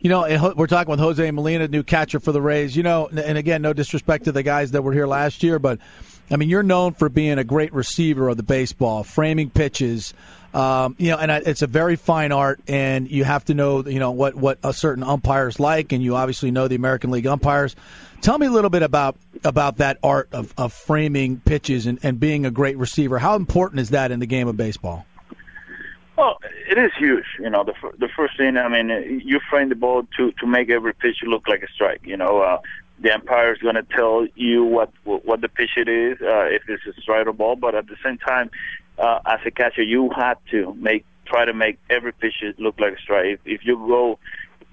You know, we're talking with Jose Molina, new catcher for the Rays. You know, and again, no disrespect to the guys that were here last year, but I mean, you're known for being a great receiver of the baseball, framing pitches. Um, you know, and it's a very fine art, and you have to know, you know, what what a certain umpires like, and you obviously know the American League umpires. Tell me a little bit about about that art of, of framing pitches and, and being a great receiver. How important is that in the game of baseball? Well, it is huge. You know, the the first thing. I mean, you frame the ball to to make every pitch look like a strike. You know, uh, the umpire is going to tell you what what the pitch it is, uh, if it's a strike or ball. But at the same time, uh, as a catcher, you have to make try to make every pitch look like a strike. If, if you go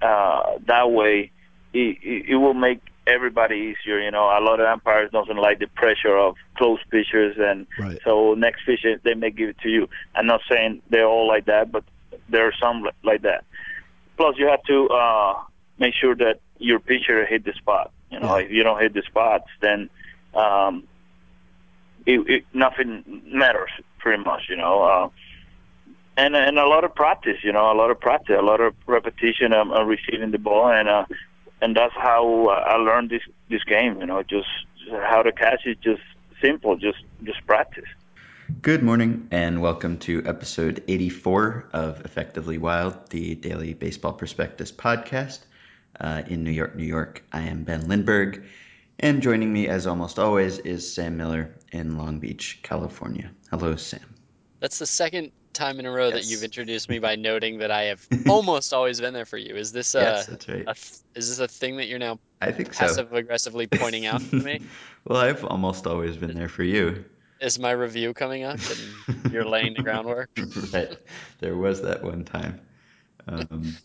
uh, that way, it, it, it will make everybody easier. You know, a lot of umpires doesn't like the pressure of close pitchers, and right. so next pitch they may give it to you. I'm not saying they're all like that, but there are some like that. Plus, you have to uh, make sure that your pitcher hit the spot. You know, yeah. if you don't hit the spots, then um, it, it, nothing matters pretty much. You know. Uh, and and a lot of practice, you know, a lot of practice, a lot of repetition of, of receiving the ball, and uh, and that's how I learned this this game. You know, just how to catch it, just simple, just just practice. Good morning, and welcome to episode 84 of Effectively Wild, the daily baseball prospectus podcast. Uh, in New York, New York, I am Ben Lindbergh, and joining me, as almost always, is Sam Miller in Long Beach, California. Hello, Sam. That's the second time in a row yes. that you've introduced me by noting that I have almost always been there for you. Is this a, yes, right. A, is this a thing that you're now I think passive so. aggressively pointing out to me? well, I've almost always been there for you. Is my review coming up and you're laying the groundwork? right. There was that one time. Um,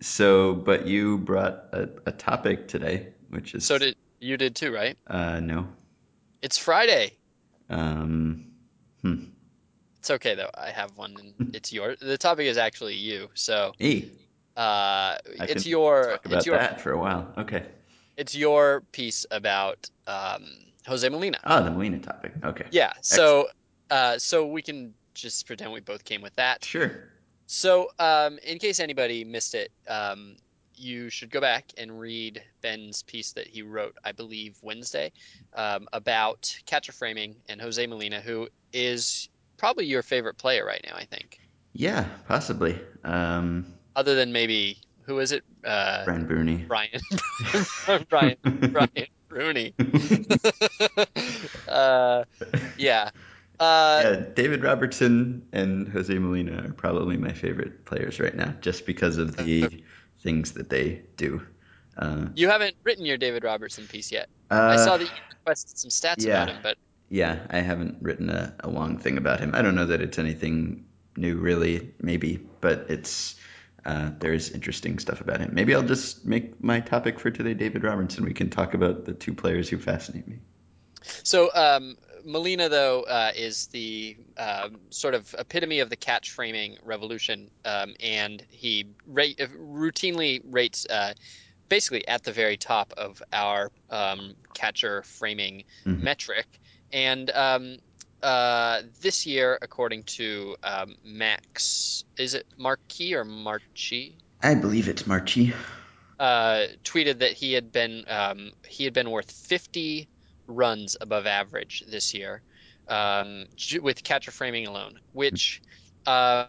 so, but you brought a, a topic today, which is so did you did too, right? Uh, no. It's Friday. Um, hmm. It's okay though. I have one, and it's yours. The topic is actually you. So, e. Uh, it's your. Talk about it's your, that for a while. Okay. It's your piece about um, Jose Molina. Oh, the Molina topic. Okay. Yeah. So, uh, so we can just pretend we both came with that. Sure. So, um, in case anybody missed it, um, you should go back and read Ben's piece that he wrote, I believe, Wednesday, um, about catcher framing and Jose Molina, who is probably your favorite player right now. I think. Yeah, possibly. Um, Other than maybe who is it? Uh, Brian Bruney. Brian. Brian. Brian Bruney. uh, yeah. Uh, yeah, David Robertson and Jose Molina are probably my favorite players right now, just because of the things that they do. Uh, you haven't written your David Robertson piece yet. Uh, I saw that you requested some stats yeah. about him, but yeah, I haven't written a, a long thing about him. I don't know that it's anything new, really, maybe, but it's uh, there's interesting stuff about him. Maybe I'll just make my topic for today David Robertson. We can talk about the two players who fascinate me. So, um, Molina, though, uh, is the um, sort of epitome of the catch framing revolution, um, and he rate, routinely rates uh, basically at the very top of our um, catcher framing mm-hmm. metric. And um, uh, this year, according to um, Max, is it Marquis or Marchi? I believe it's Marchi. Uh, tweeted that he had been um, he had been worth 50 runs above average this year um, with catcher framing alone, which um,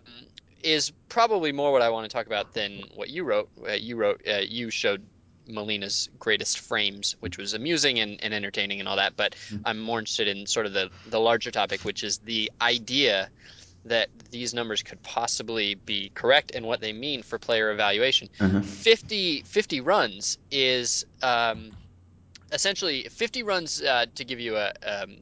is probably more what I want to talk about than what you wrote. Uh, you wrote uh, you showed Molina's greatest frames, which was amusing and, and entertaining and all that. But mm-hmm. I'm more interested in sort of the, the larger topic, which is the idea that these numbers could possibly be correct and what they mean for player evaluation. Uh-huh. 50, 50 runs is um, essentially 50 runs uh, to give you a, um,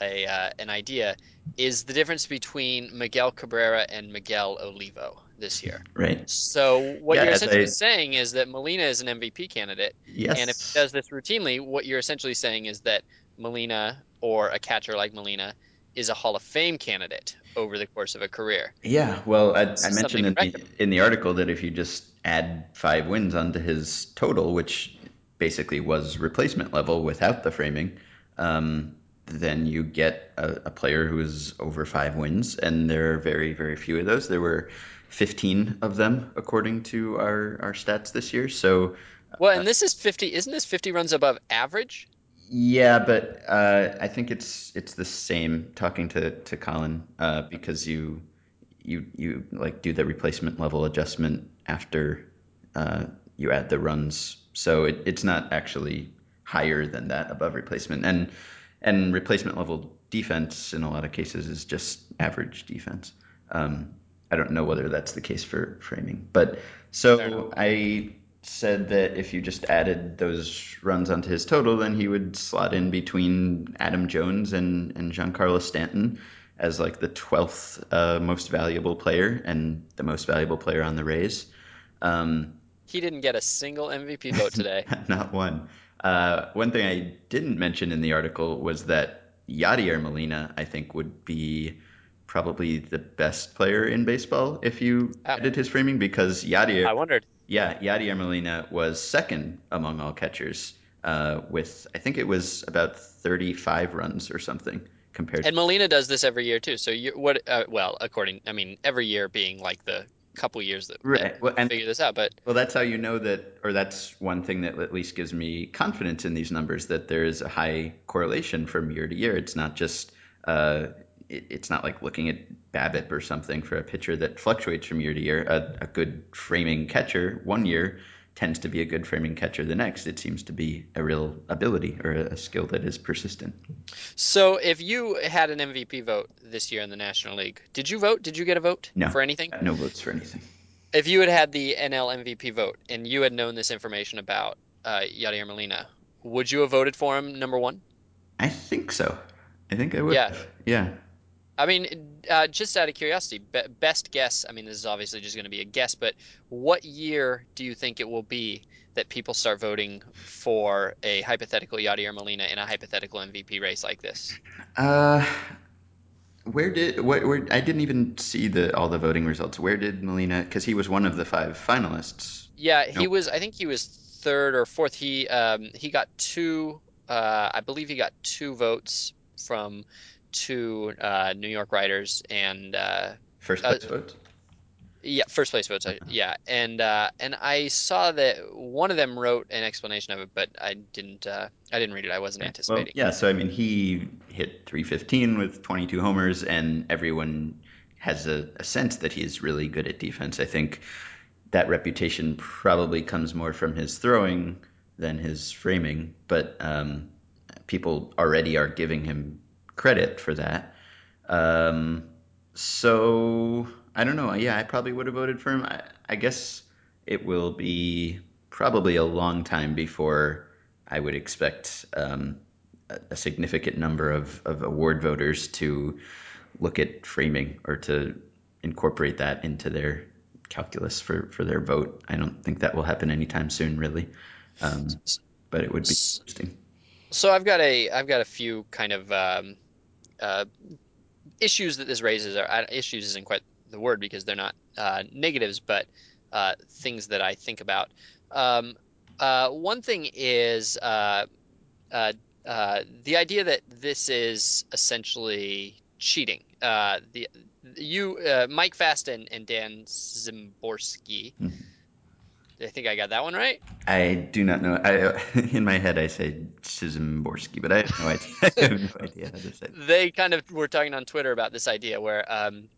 a uh, an idea is the difference between Miguel Cabrera and Miguel Olivo this year. Right. So what Yeah, you're essentially I- saying is that Molina is an MVP candidate, Yes. and if he does this routinely, what you're essentially saying is that Molina or a catcher like Molina is a Hall of Fame candidate over the course of a career. Yeah, well, I, I mentioned in the, in the article that if you just add five wins onto his total, which basically was replacement level without the framing, um, then you get a, a player who is over five wins, and there are very, very few of those. There were 15 of them according to our, our stats this year. So, Well, and this is 50, isn't this 50 runs above average? yeah, but uh, I think it's it's the same. Talking to to Colin uh, because you you you like do the replacement level adjustment after uh, you add the runs, so it, it's not actually higher than that above replacement. And and replacement level defense in a lot of cases is just average defense. Um, I don't know whether that's the case for framing, but so. I said that if you just added those runs onto his total, then he would slot in between Adam Jones and and Giancarlo Stanton as like the twelfth uh, most valuable player and the most valuable player on the Rays. Um, He didn't get a single MVP vote today. not one. Uh, one thing I didn't mention in the article was that Yadier Molina, I think, would be probably the best player in baseball if you Oh. added his framing because Yadier. I wondered. yeah, Yadier Molina was second among all catchers uh, with I think it was about 35 runs or something compared. And Molina does this every year too. So you what? Uh, well, according, I mean, every year being like the couple years that, that Right. Well, and figure this out. But Well, that's how you know that, or that's one thing that at least gives me confidence in these numbers that there is a high correlation from year to year. It's not just, uh, it, it's not like looking at BABIP or something for a pitcher that fluctuates from year to year. A, a good framing catcher one year tends to be a good framing catcher the next. It seems to be a real ability or a skill that is persistent. so if you had an MVP vote this year in the National League, did you vote? Did you get a vote No. for anything? No votes for anything. If you had had the NL MVP vote and you had known this information about uh, Yadier Molina, would you have voted for him number one? I think so. I think I would. Yeah. Yeah. I mean, uh, just out of curiosity, be best guess. I mean, this is obviously just going to be a guess, but what year do you think it will be that people start voting for a hypothetical Yadier Molina in a hypothetical MVP race like this? Uh, where did what? Where I didn't even see the all the voting results. Where did Molina? Because he was one of the five finalists. Yeah, he Nope. was. I think he was third or fourth. He um, he got two. Uh, I believe he got two votes from two uh, New York writers and uh, First Uh, place votes. Yeah, first place votes. Yeah, and uh, and I saw that one of them wrote an explanation of it, but I didn't. Uh, I didn't read it. I wasn't Well, anticipating. yeah. So I mean, he hit 315 with 22 homers, and everyone has a, a sense that he's really good at defense. I think that reputation probably comes more from his throwing than his framing, but um, people already are giving him credit for that. Um, so I don't know. Yeah, I probably would have voted for him. I, I guess it will be probably a long time before I would expect um, a, a significant number of, of award voters to look at framing or to incorporate that into their calculus for, for their vote. I don't think that will happen anytime soon, really. Um, but it would be interesting. So I've got a I've got a few kind of um, uh, issues that this raises. Are uh, issues isn't quite the word because they're not uh, negatives, but uh, things that I think about. Um, uh, one thing is uh, the idea that this is essentially cheating. The you Mike Fast and, and Dan Szymborski. Mhm. I think I got that one right. I do not know. I, in my head, I say Szymborski, but I have no idea. I have no idea how to say it. they kind of were talking on Twitter about this idea where um,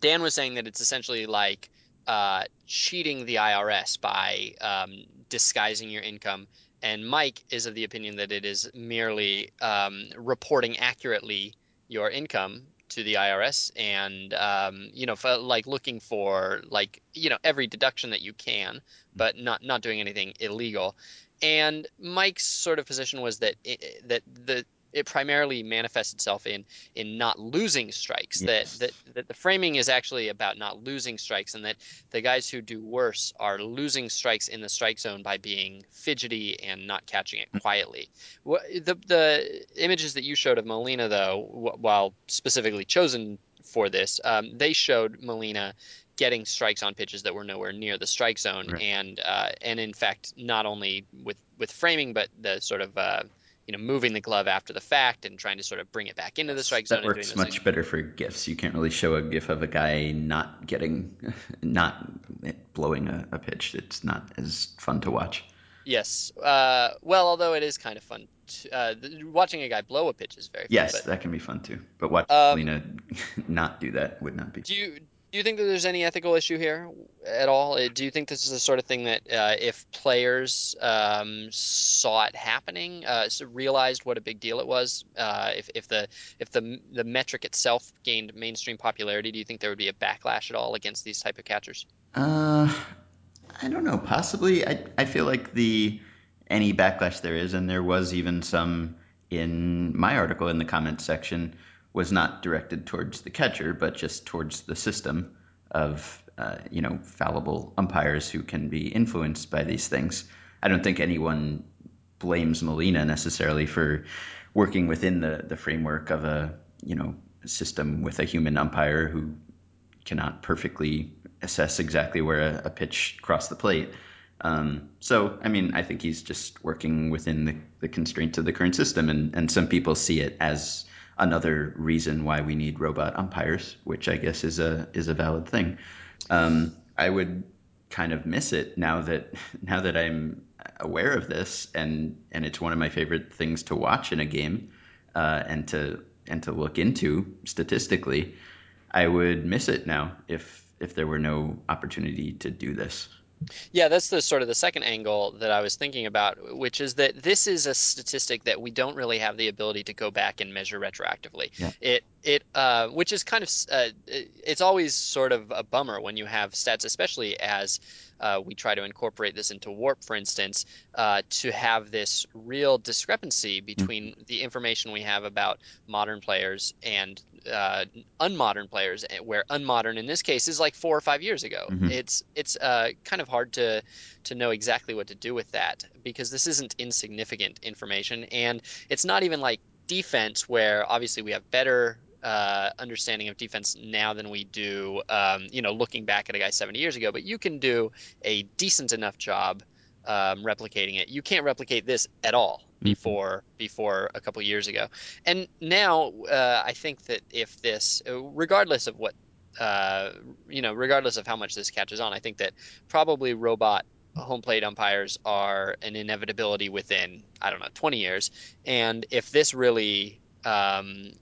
Dan was saying that it's essentially like uh, cheating the IRS by um, disguising your income. And Mike is of the opinion that it is merely um, reporting accurately your income to the IRS and um, you know for, like looking for like you know every deduction that you can, mm. but not not doing anything illegal. And Mike's sort of position was that it, that the it primarily manifests itself in in not losing strikes. Yes. That, that that the framing is actually about not losing strikes, and that the guys who do worse are losing strikes in the strike zone by being fidgety and not catching it quietly. What, the the images that you showed of Molina, though, wh- while specifically chosen for this, um, they showed Molina getting strikes on pitches that were nowhere near the strike zone, Right. and uh, and in fact, not only with with framing, but the sort of uh, you know, moving the glove after the fact and trying to sort of bring it back into the strike zone. That works much things. better for gifs. You can't really show a gif of a guy not getting, not blowing a, a pitch. It's not as fun to watch. Yes. Uh, well, although it is kind of fun. To, uh, watching a guy blow a pitch is very fun. Yes, but, that can be fun too. But watching um, Lena not do that would not be. Do you do you think that there's any ethical issue here at all? Uh, do you think this is the sort of thing that uh, if players um, saw it happening, uh, so realized what a big deal it was, uh, if, if the if the the metric itself gained mainstream popularity, do you think there would be a backlash at all against these type of catchers? Uh, I don't know. Possibly. I I feel like the any backlash there is, and there was even some in my article in the comments section was not directed towards the catcher, but just towards the system of uh, you know fallible umpires who can be influenced by these things. I don't think anyone blames Molina necessarily for working within the the framework of a you know system with a human umpire who cannot perfectly assess exactly where a, a pitch crossed the plate. Um, so, I mean, I think he's just working within the, the constraints of the current system, and, and some people see it as another reason why we need robot umpires, which I guess is a is a valid thing. Um, I would kind of miss it now that now that I'm aware of this, and and it's one of my favorite things to watch in a game, uh, and to and to look into statistically. I would miss it now if if there were no opportunity to do this. Yeah, that's the sort of the second angle that I was thinking about, which is that this is a statistic that we don't really have the ability to go back and measure retroactively. Yeah. It it uh, which is kind of uh, it's always sort of a bummer when you have stats, especially as uh, we try to incorporate this into warp, for instance, uh, to have this real discrepancy between mm-hmm. the information we have about modern players and uh, unmodern players, eh, where unmodern in this case is like four or five years ago. Mm-hmm. It's it's uh, kind of hard to to know exactly what to do with that because this isn't insignificant information, and it's not even like defense where obviously we have better uh, understanding of defense now than we do, um, you know, looking back at a guy 70 years ago. But you can do a decent enough job um, replicating it. You can't replicate this at all mm-hmm. before before a couple years ago. And now uh, I think that if this, regardless of what, uh, you know, regardless of how much this catches on, I think that probably robot home plate umpires are an inevitability within I don't know 20 years. And if this really um,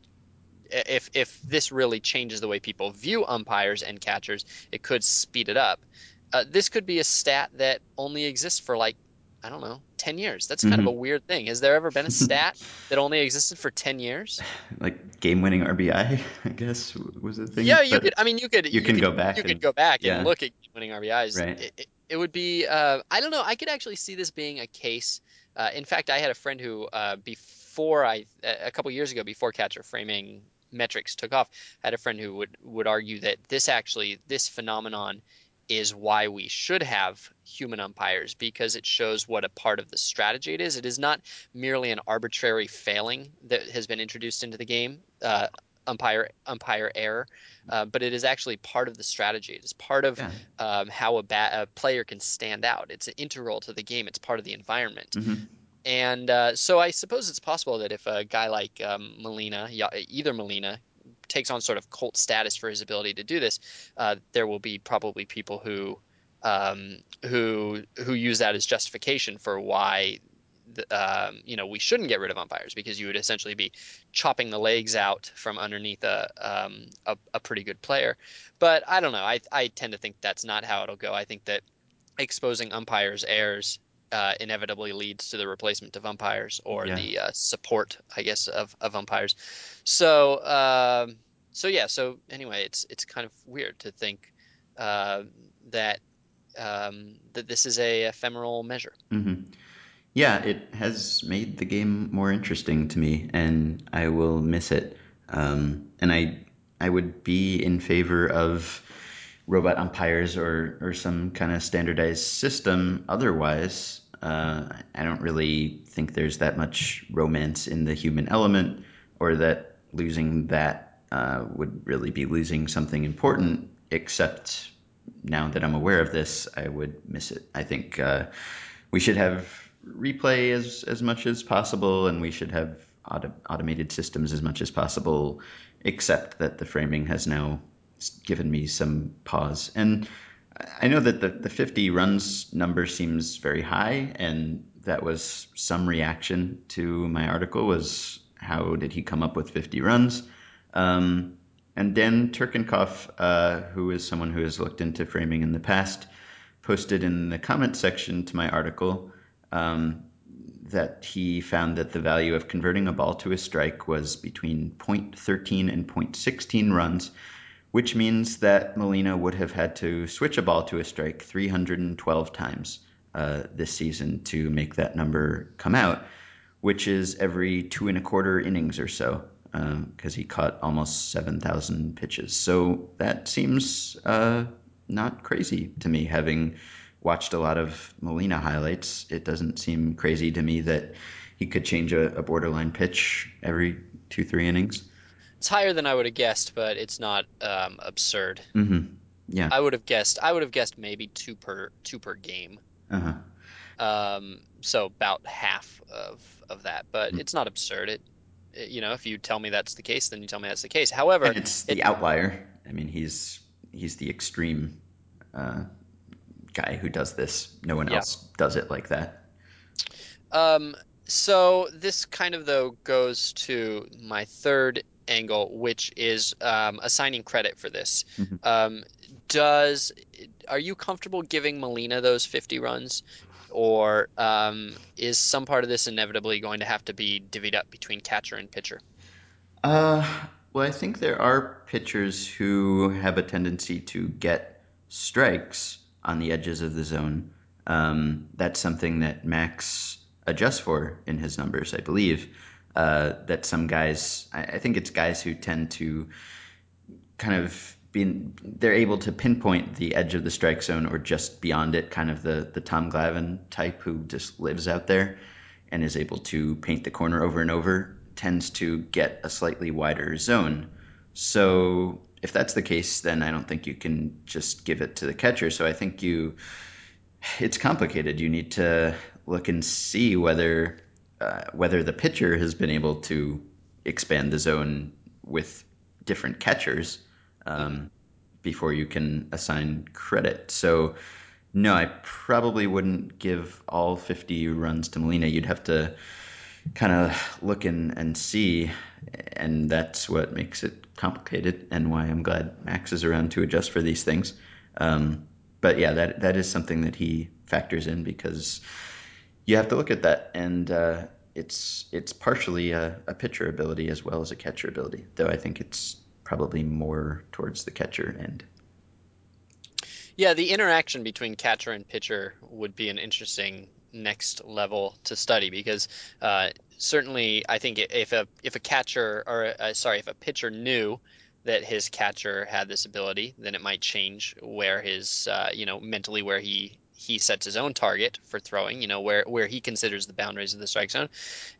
if if this really changes the way people view umpires and catchers, it could speed it up. Uh, this could be a stat that only exists for like I don't know, 10 years. That's kind mm-hmm. of a weird thing. Has there ever been a stat that only existed for 10 years? Like game winning RBI, I guess was the thing. Yeah, you but could, I mean, you could, you, you can could, go back. You and, could go back yeah. and look at winning RBIs. Right. It, it, it would be, uh, I don't know, I could actually see this being a case. Uh, in fact, I had a friend who, uh, before I, a couple years ago, before catcher framing metrics took off. I had a friend who would would argue that this actually this phenomenon is why we should have human umpires because it shows what a part of the strategy it is. It is not merely an arbitrary failing that has been introduced into the game, uh, umpire umpire error, uh, but it is actually part of the strategy. It is part of yeah. um, how a, a, player can stand out. It's integral to the game. It's part of the environment. Mm-hmm. And uh, so I suppose it's possible that if a guy like um, Yadier Molina, takes on sort of cult status for his ability to do this, uh, there will be probably people who um, who who use that as justification for why the, um, you know we shouldn't get rid of umpires because you would essentially be chopping the legs out from underneath a um, a, a, pretty good player. But I don't know. I I tend to think that's not how it'll go. I think that exposing umpires' errors uh, inevitably leads to the replacement of umpires or yeah. the uh, support, I guess, of, of umpires. So, um, so yeah. So anyway, it's it's kind of weird to think uh, that um, that this is a ephemeral measure. Mm-hmm. Yeah, it has made the game more interesting to me, and I will miss it. Um, and I I would be in favor of robot umpires or or some kind of standardized system otherwise uh, I don't really think there's that much romance in the human element, or that losing that uh, would really be losing something important. Except now that I'm aware of this, I would miss it. I think uh, we should have replay as as much as possible, and we should have auto, automated systems as much as possible. Except that the framing has now given me some pause, and I know that the the 50 runs number seems very high, and that was some reaction to my article. Was how did he come up with 50 runs? Um, and Dan Turkenkopf, uh, who is someone who has looked into framing in the past, posted in the comment section to my article um, that he found that the value of converting a ball to a strike was between 0.13 and 0.16 runs, which means that Molina would have had to switch a ball to a strike 312 times uh, this season to make that number come out, which is every two and a quarter innings or so, because um, he caught almost 7,000 pitches. So that seems uh, not crazy to me, having watched a lot of Molina highlights. It doesn't seem crazy to me that he could change a, a borderline pitch every two, three innings. It's higher than I would have guessed, but it's not um, absurd. Mm-hmm. Yeah, I would have guessed. I would have guessed maybe two per two per game. Uh-huh. Um, so about half of of that, but mm-hmm. it's not absurd. It, it, you know, if you tell me that's the case, then you tell me that's the case. However, and it's the it, outlier. I mean, he's he's the extreme uh, guy who does this. No one yeah. else does it like that. Um, so this kind of though goes to my third angle, which is um, assigning credit for this. Mm-hmm. Um, does are you comfortable giving Molina those 50 runs, or um, is some part of this inevitably going to have to be divvied up between catcher and pitcher? Uh, well, I think there are pitchers who have a tendency to get strikes on the edges of the zone. Um, that's something that Max adjusts for in his numbers, I believe. Uh, that some guys, I, I, think it's guys who tend to kind of be, they're able to pinpoint the edge of the strike zone or just beyond it, kind of the, the Tom Glavine type who just lives out there and is able to paint the corner over and over, tends to get a slightly wider zone. So if that's the case, then I don't think you can just give it to the catcher. So I think you, it's complicated. You need to look and see whether uh, whether the pitcher has been able to expand the zone with different catchers um, before you can assign credit. So no, I probably wouldn't give all 50 runs to Molina. You'd have to kind of look and, and see, and that's what makes it complicated and why I'm glad Max is around to adjust for these things. Um, but yeah, that that is something that he factors in because you have to look at that, and uh, it's it's partially a, a pitcher ability as well as a catcher ability, though I think it's probably more towards the catcher end. Yeah, the interaction between catcher and pitcher would be an interesting next level to study because uh, certainly I think if a if a catcher or uh, sorry if a pitcher knew that his catcher had this ability, then it might change where his uh, you know mentally where he he sets his own target for throwing, you know where where he considers the boundaries of the strike zone,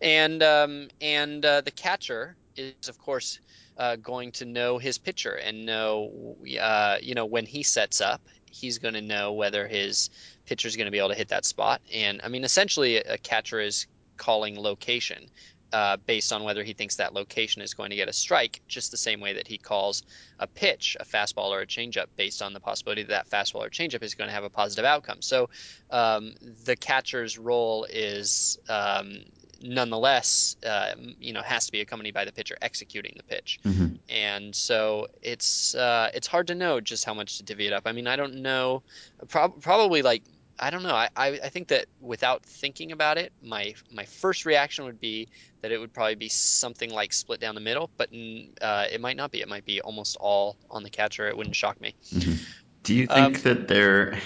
and um, and uh, the catcher is of course uh, going to know his pitcher and know uh, you know when he sets up he's going to know whether his pitcher is going to be able to hit that spot. And I mean, essentially, a catcher is calling location uh, based on whether he thinks that location is going to get a strike, just the same way that he calls a pitch, a fastball or a changeup, based on the possibility that that fastball or changeup is going to have a positive outcome. So um, the catcher's role is um, nonetheless, uh, you know, has to be accompanied by the pitcher executing the pitch. Mm-hmm. And so it's uh, it's hard to know just how much to divvy it up. I mean, I don't know, probably like I don't know. I, I, I think that without thinking about it, my my first reaction would be that it would probably be something like split down the middle, but uh, it might not be. It might be almost all on the catcher. It wouldn't shock me. Mm-hmm. Do you think um, that there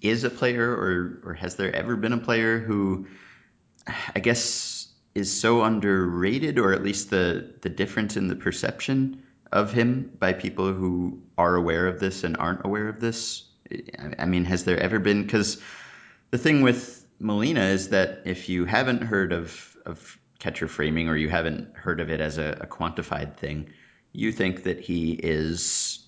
is a player, or or has there ever been a player who, I guess, is so underrated, or at least the the difference in the perception of him by people who are aware of this and aren't aware of this? I mean, has there ever been? Because the thing with Molina is that if you haven't heard of of catcher framing or you haven't heard of it as a, a quantified thing, you think that he is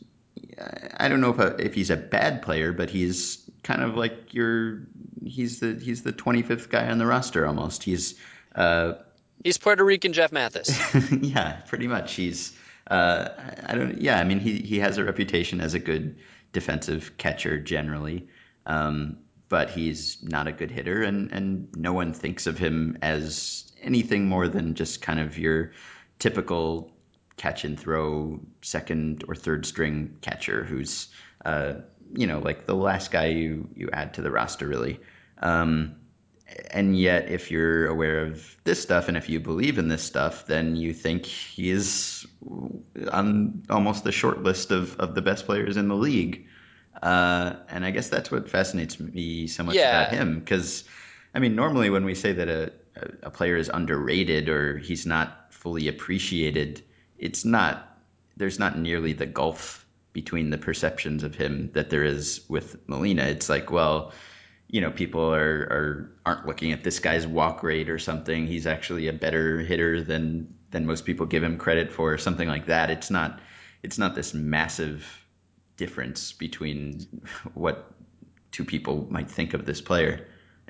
I don't know if a, if he's a bad player, but he's kind of like your he's the he's the 25th guy on the roster almost. He's uh, he's Puerto Rican Jeff Mathis. yeah, pretty much. He's uh, I don't yeah. I mean he he has a reputation as a good defensive catcher generally. Um, but he's not a good hitter, and, and no one thinks of him as anything more than just kind of your typical catch and throw second or third string catcher who's, uh, you know, like the last guy you, you add to the roster, really. Um, and yet, if you're aware of this stuff and if you believe in this stuff, then you think he is on almost the short list of, of the best players in the league. Uh, and I guess that's what fascinates me so much yeah. about him. Because, I mean, normally when we say that a, a player is underrated or he's not fully appreciated, it's not, there's not nearly the gulf between the perceptions of him that there is with Molina. It's like, well, you know, people are, are aren't looking at this guy's walk rate or something. He's actually a better hitter than than most people give him credit for, or something like that. It's not it's not this massive difference between what two people might think of this player.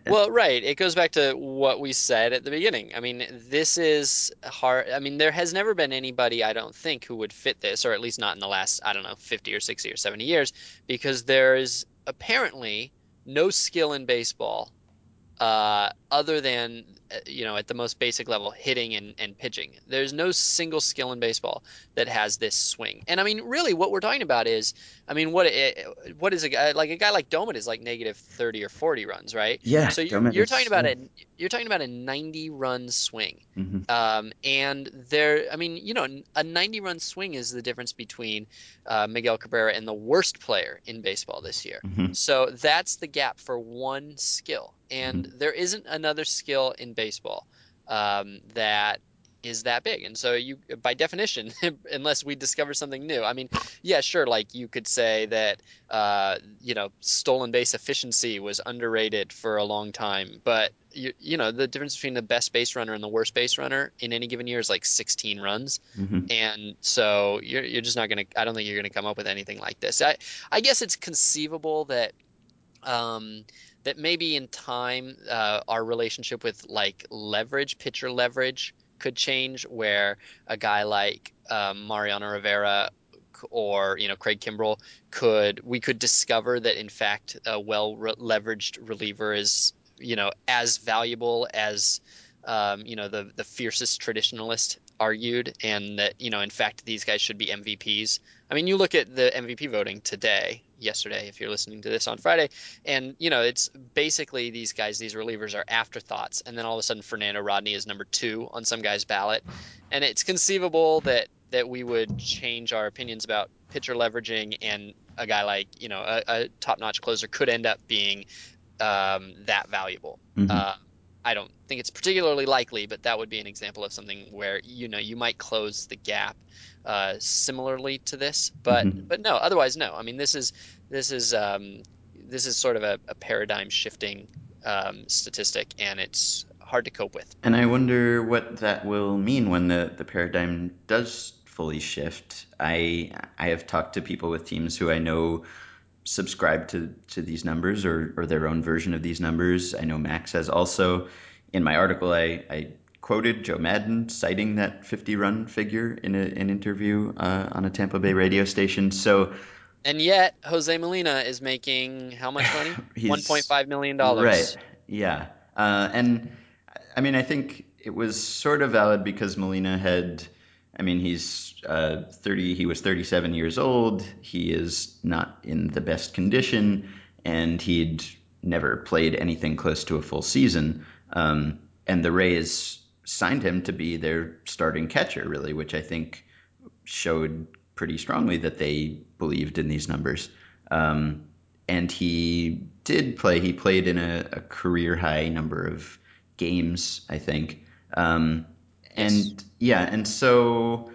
Well, right. It goes back to what we said at the beginning. I mean, this is hard. I mean, there has never been anybody, I don't think, who would fit this, or at least not in the last, I don't know, 50 or 60 or 70 years, because there is apparently no skill in baseball uh, other than you know at the most basic level hitting and, and pitching. There's no single skill in baseball that has this swing. And i mean really what we're talking about is i mean what it, what is a guy like a guy like Doumit is like negative 30 or 40 runs right? Yeah so you're, you're talking about a you're talking about a 90 run swing. Mm-hmm. um, and there i mean you know a 90 run swing is the difference between uh, miguel cabrera and the worst player in baseball this year. Mm-hmm. so that's the gap for one skill. And mm-hmm. there isn't another skill in baseball um, that is that big. And so you, by definition, unless we discover something new, I mean, yeah, sure. Like you could say that, uh, you know, stolen base efficiency was underrated for a long time, but you, you know, the difference between the best base runner and the worst base runner in any given year is like 16 runs. Mm-hmm. And so you're, you're just not going to, I don't think you're going to come up with anything like this. I, I guess it's conceivable that, um, that maybe in time uh, our relationship with like leverage, pitcher leverage, could change. Where a guy like um, Mariano Rivera or you know Craig Kimbrel could we could discover that in fact a well leveraged reliever is you know as valuable as um, you know the the fiercest traditionalist argued, and that you know in fact these guys should be MVPs. I mean, you look at the MVP voting today, yesterday, if you're listening to this on Friday, and you know it's basically these guys, these relievers are afterthoughts, and then all of a sudden Fernando Rodney is number two on some guy's ballot, and it's conceivable that that we would change our opinions about pitcher leveraging, and a guy like you know a, a top-notch closer could end up being um, that valuable. Mm-hmm. Uh, I don't think it's particularly likely, but that would be an example of something where you know you might close the gap uh, similarly to this. But mm-hmm. but no, otherwise no. I mean this is this is um, this is sort of a, a paradigm shifting um, statistic, and it's hard to cope with. And I wonder what that will mean when the, the paradigm does fully shift. I I have talked to people with teams who I know subscribe to, to these numbers or, or their own version of these numbers. I know Max has also. In my article, I, I quoted Joe Maddon citing that 50 run figure in a, an interview uh, on a Tampa Bay radio station. So, and yet Jose Molina is making how much money? 1.5 million dollars. Right. Yeah. Uh, and I mean, I think it was sort of valid because Molina had I mean, he's uh, 30. He was 37 years old. He is not in the best condition, and he'd never played anything close to a full season. Um, and the Rays signed him to be their starting catcher, really, which I think showed pretty strongly that they believed in these numbers. Um, and he did play. He played in a, a career high number of games, I think. Um, and yes. yeah, and so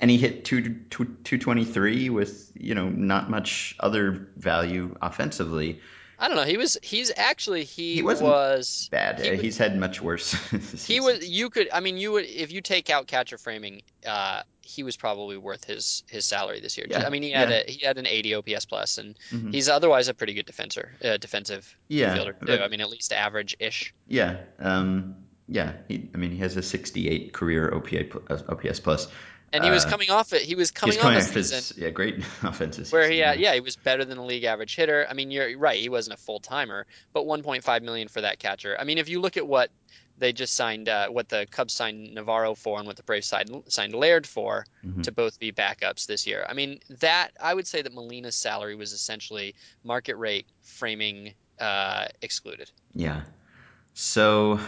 and he hit two, two, 223 with you know not much other value offensively. I don't know. He was. He's actually. He, He was bad. He was- He's had much worse. He was. You could. I mean, you would. If you take out catcher framing, uh, he was probably worth his his salary this year. Yeah, I mean, he had yeah. a he had an 80 OPS plus, and Mhm. he's otherwise a pretty good defender, uh, defensive Yeah, fielder too. but- I mean, at least average ish. Yeah, um, yeah. He, I mean, he has a 68 career OPA, uh, OPS plus. And he was Uh, coming off it. He was coming off coming off his season yeah great offensive where he had, yeah, he was better than the league average hitter. I mean, you're right. He wasn't a full timer, but 1.5 million for that catcher. I mean, if you look at what they just signed, uh, what the Cubs signed Navarro for, and what the Braves signed signed Laird for, Mhm. to both be backups this year. I mean, that I would say that Molina's salary was essentially market rate framing uh, excluded. Yeah. So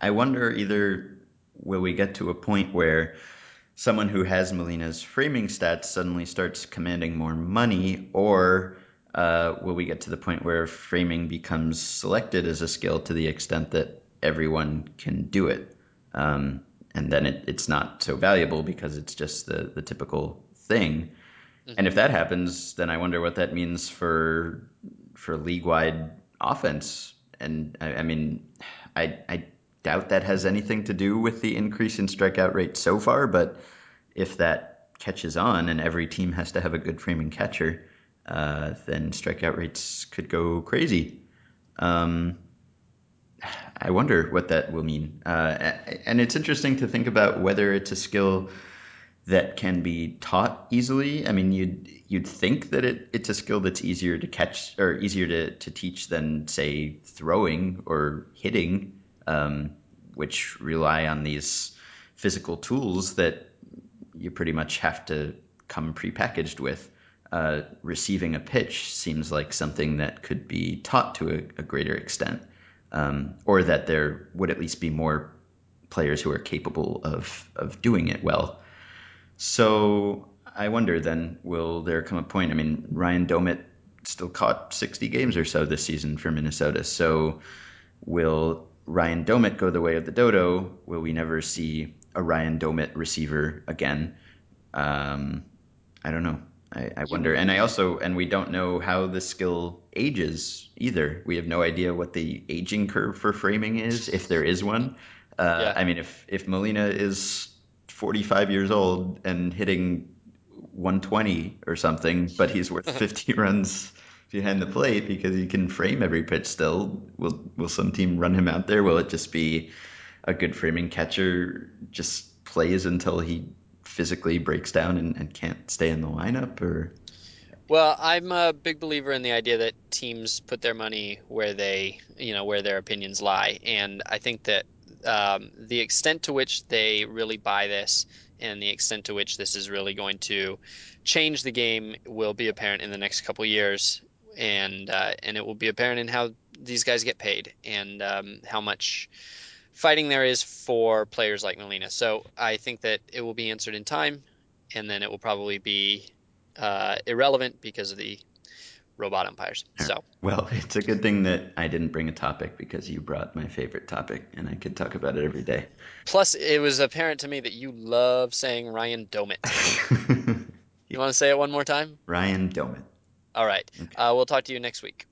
I wonder either will we get to a point where someone who has Molina's framing stats suddenly starts commanding more money, or uh, will we get to the point where framing becomes selected as a skill to the extent that everyone can do it? Um, and then it, it's not so valuable because it's just the, the typical thing. And if that happens, then I wonder what that means for for league wide offense. And I, I mean, I I doubt that has anything to do with the increase in strikeout rate so far. But if that catches on and every team has to have a good framing catcher, uh, then strikeout rates could go crazy. Um, I wonder what that will mean. Uh, and it's interesting to think about whether it's a skill that can be taught easily. I mean, you'd you'd think that it, it's a skill that's easier to catch or easier to, to teach than say throwing or hitting, um, which rely on these physical tools that you pretty much have to come prepackaged with. Uh, receiving a pitch seems like something that could be taught to a, a greater extent, um, or that there would at least be more players who are capable of of doing it well. So I wonder then, will there come a point? I mean, Ryan Doumit still caught 60 games or so this season for Minnesota. So will Ryan Doumit go the way of the dodo? Will we never see a Ryan Doumit receiver again? Um, I don't know. I, I wonder. And I also, and we don't know how the skill ages either. We have no idea what the aging curve for framing is, if there is one. Uh, Yeah. I mean, if, if Molina is 45 years old and hitting 120 or something, but he's worth 50 runs behind the plate because he can frame every pitch still. Will will some team run him out there? Will it just be a good framing catcher just plays until he physically breaks down and, and can't stay in the lineup or Well, I'm a big believer in the idea that teams put their money where they, you know, where their opinions lie, and I think that um, the extent to which they really buy this and the extent to which this is really going to change the game will be apparent in the next couple years, and uh, and it will be apparent in how these guys get paid and um, how much fighting there is for players like Molina. So I think that it will be answered in time, and then it will probably be uh, irrelevant because of the robot umpires. So well it's a good thing that i didn't bring a topic because you brought my favorite topic and i could talk about it every day plus it was apparent to me that you love saying Ryan Doumit. You want to say it one more time? ryan doumit All right. Uh, we'll talk to you next week.